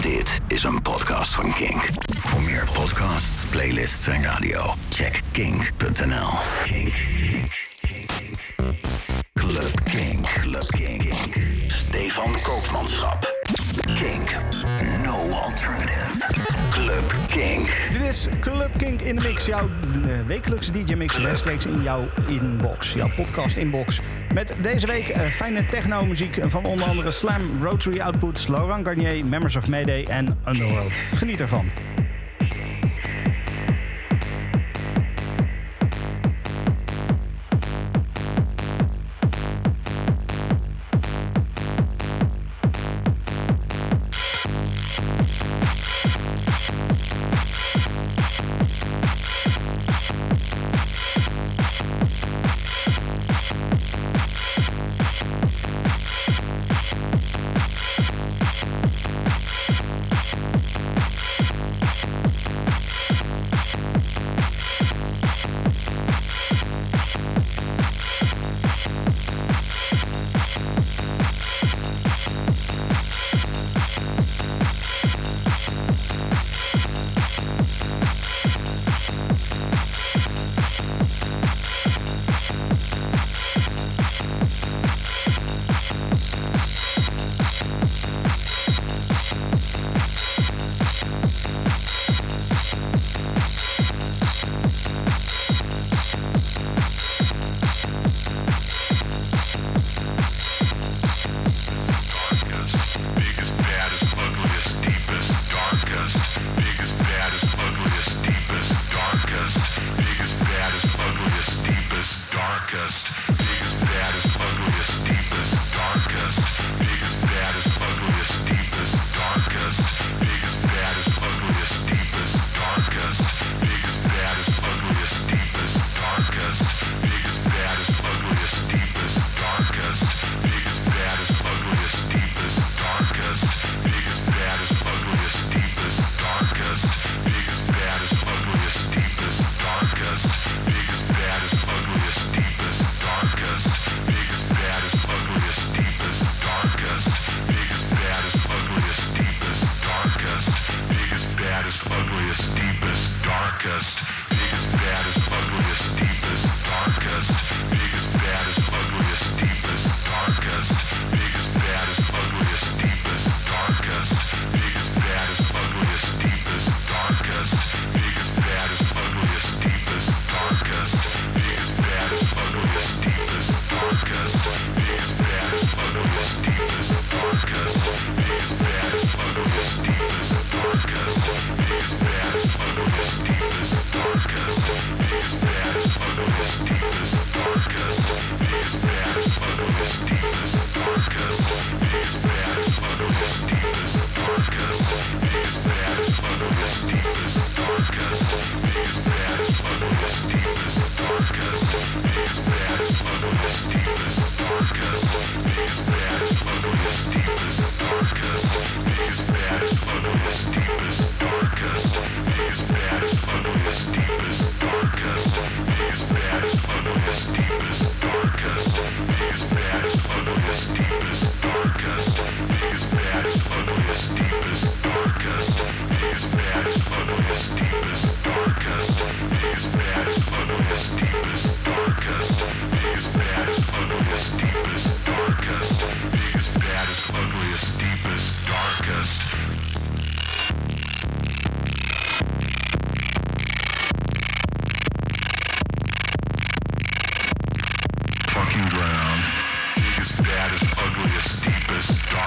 Dit is een podcast van Kink. Voor meer podcasts, playlists en radio, check kink.nl. Kink, kink, kink, Club Kink, Club Kink. Stefan Koopmanschap. Kink. No alternative. Club Kink. Dit is Club Kink in de mix. Jouw eh, wekelijkse DJ-mix rechtstreeks in jouw inbox. Jouw podcast-inbox. Met deze week eh, fijne techno-muziek van onder andere Slam, Rotary Outputs, Laurent Garnier, Members of Mayday en Underworld. Geniet ervan.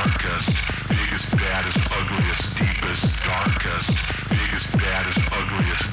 darkest, biggest, baddest, ugliest, deepest, darkest, biggest, baddest, ugliest,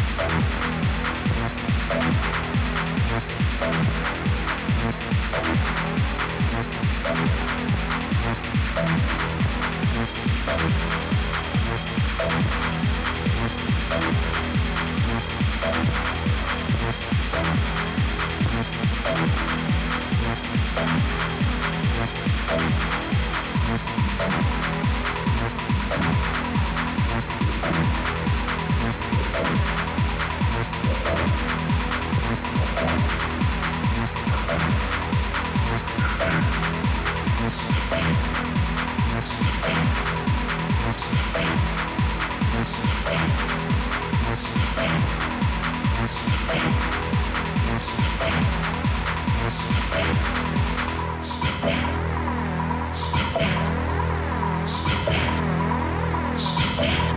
Thank Step back. Step back.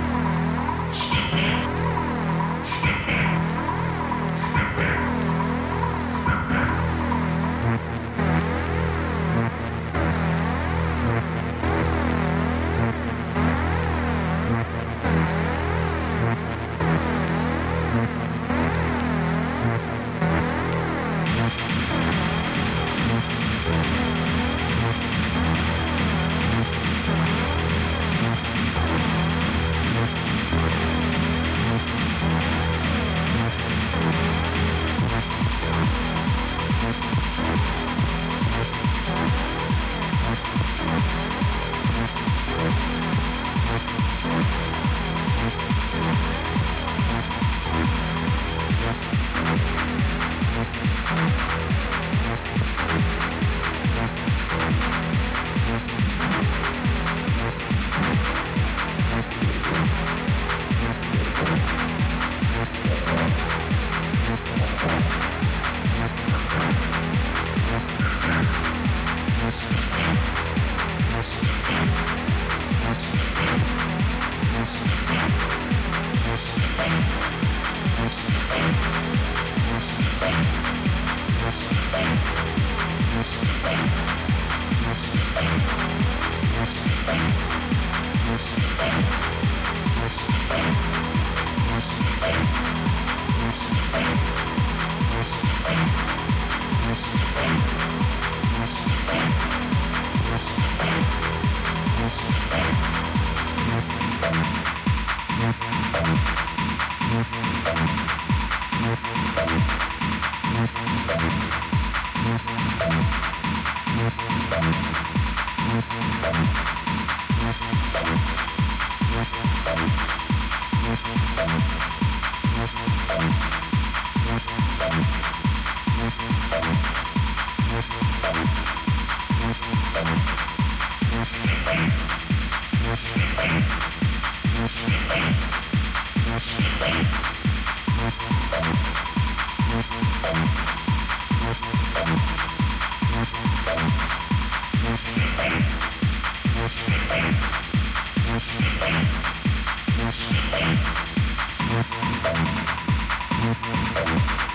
Thank you.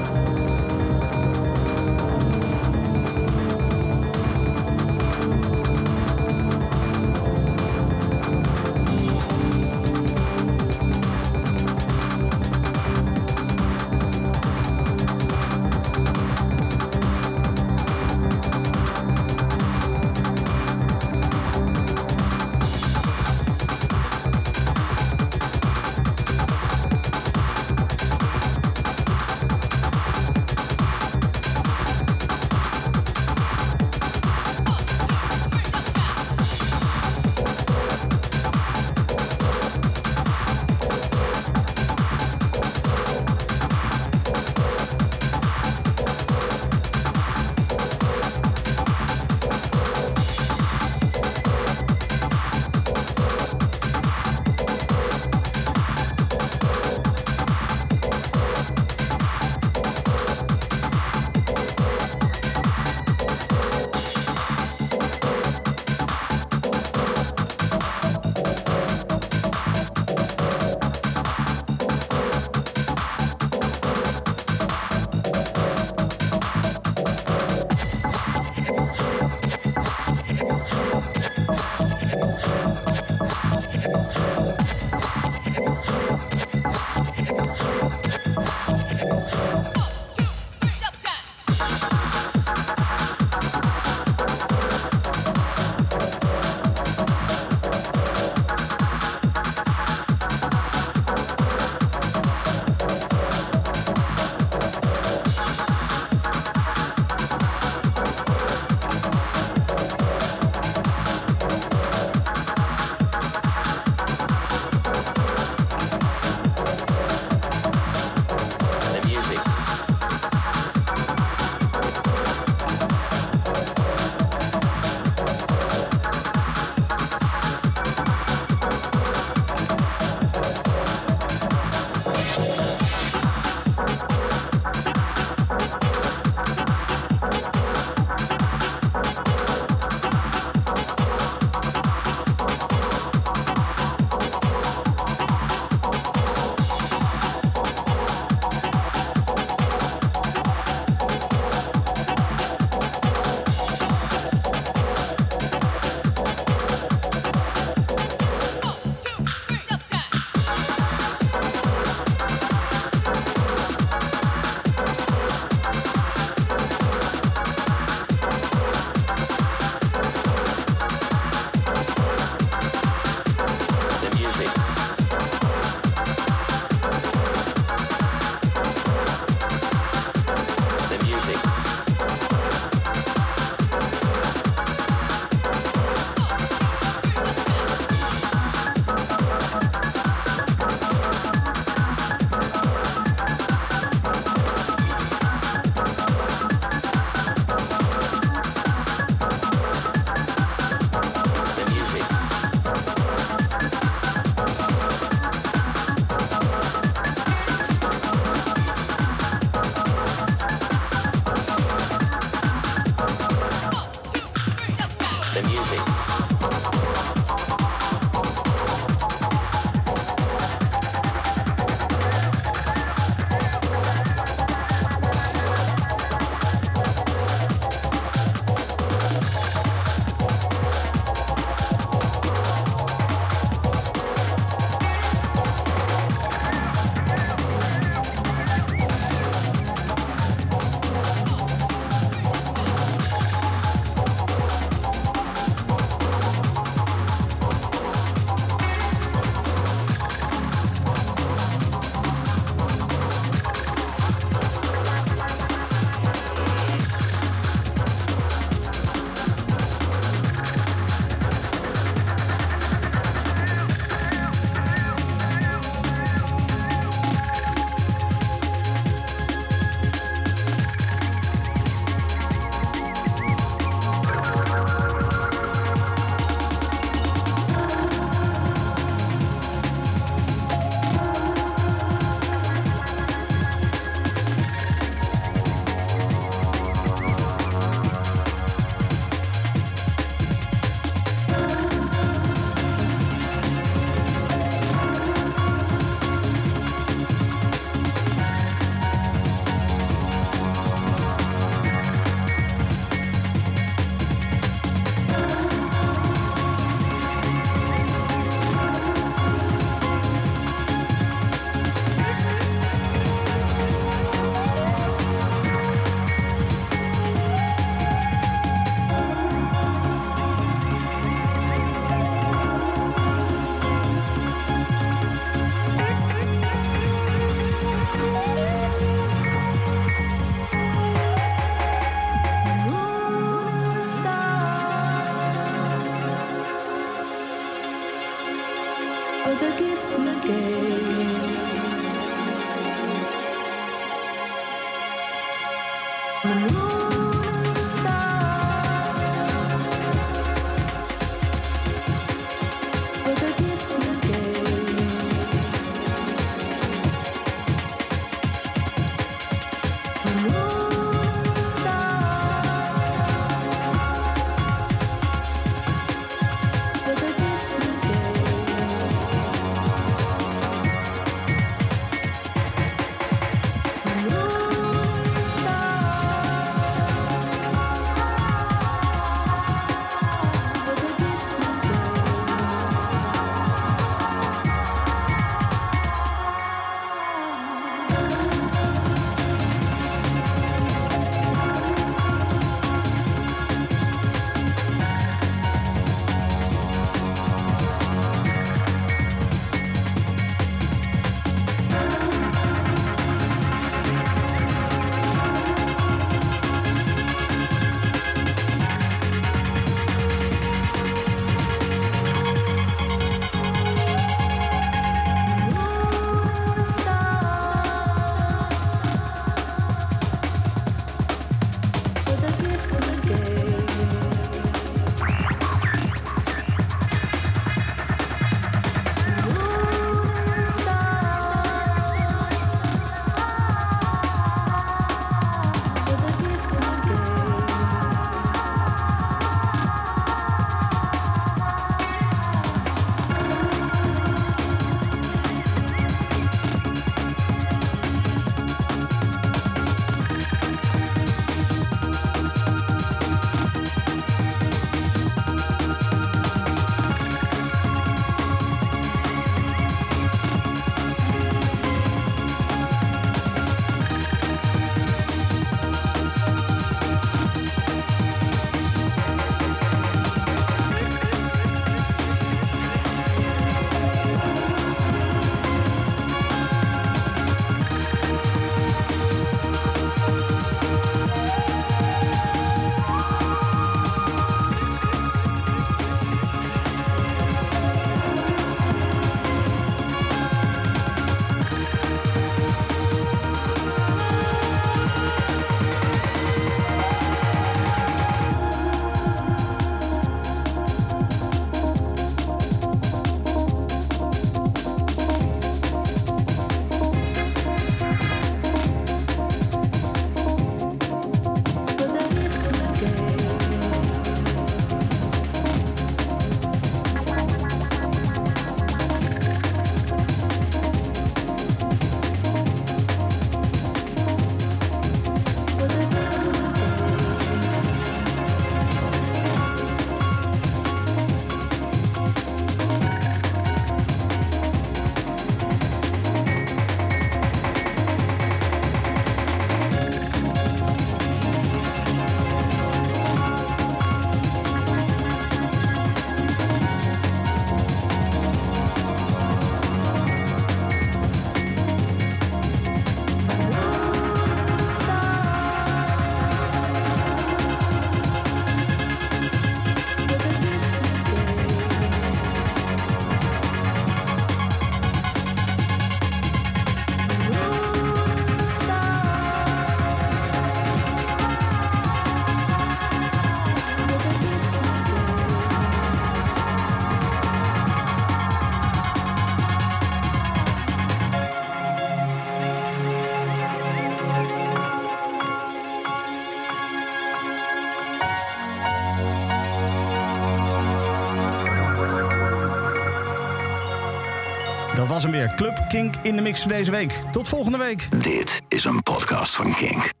Was hem weer. Club Kink in de mix voor deze week. Tot volgende week. Dit is een podcast van Kink.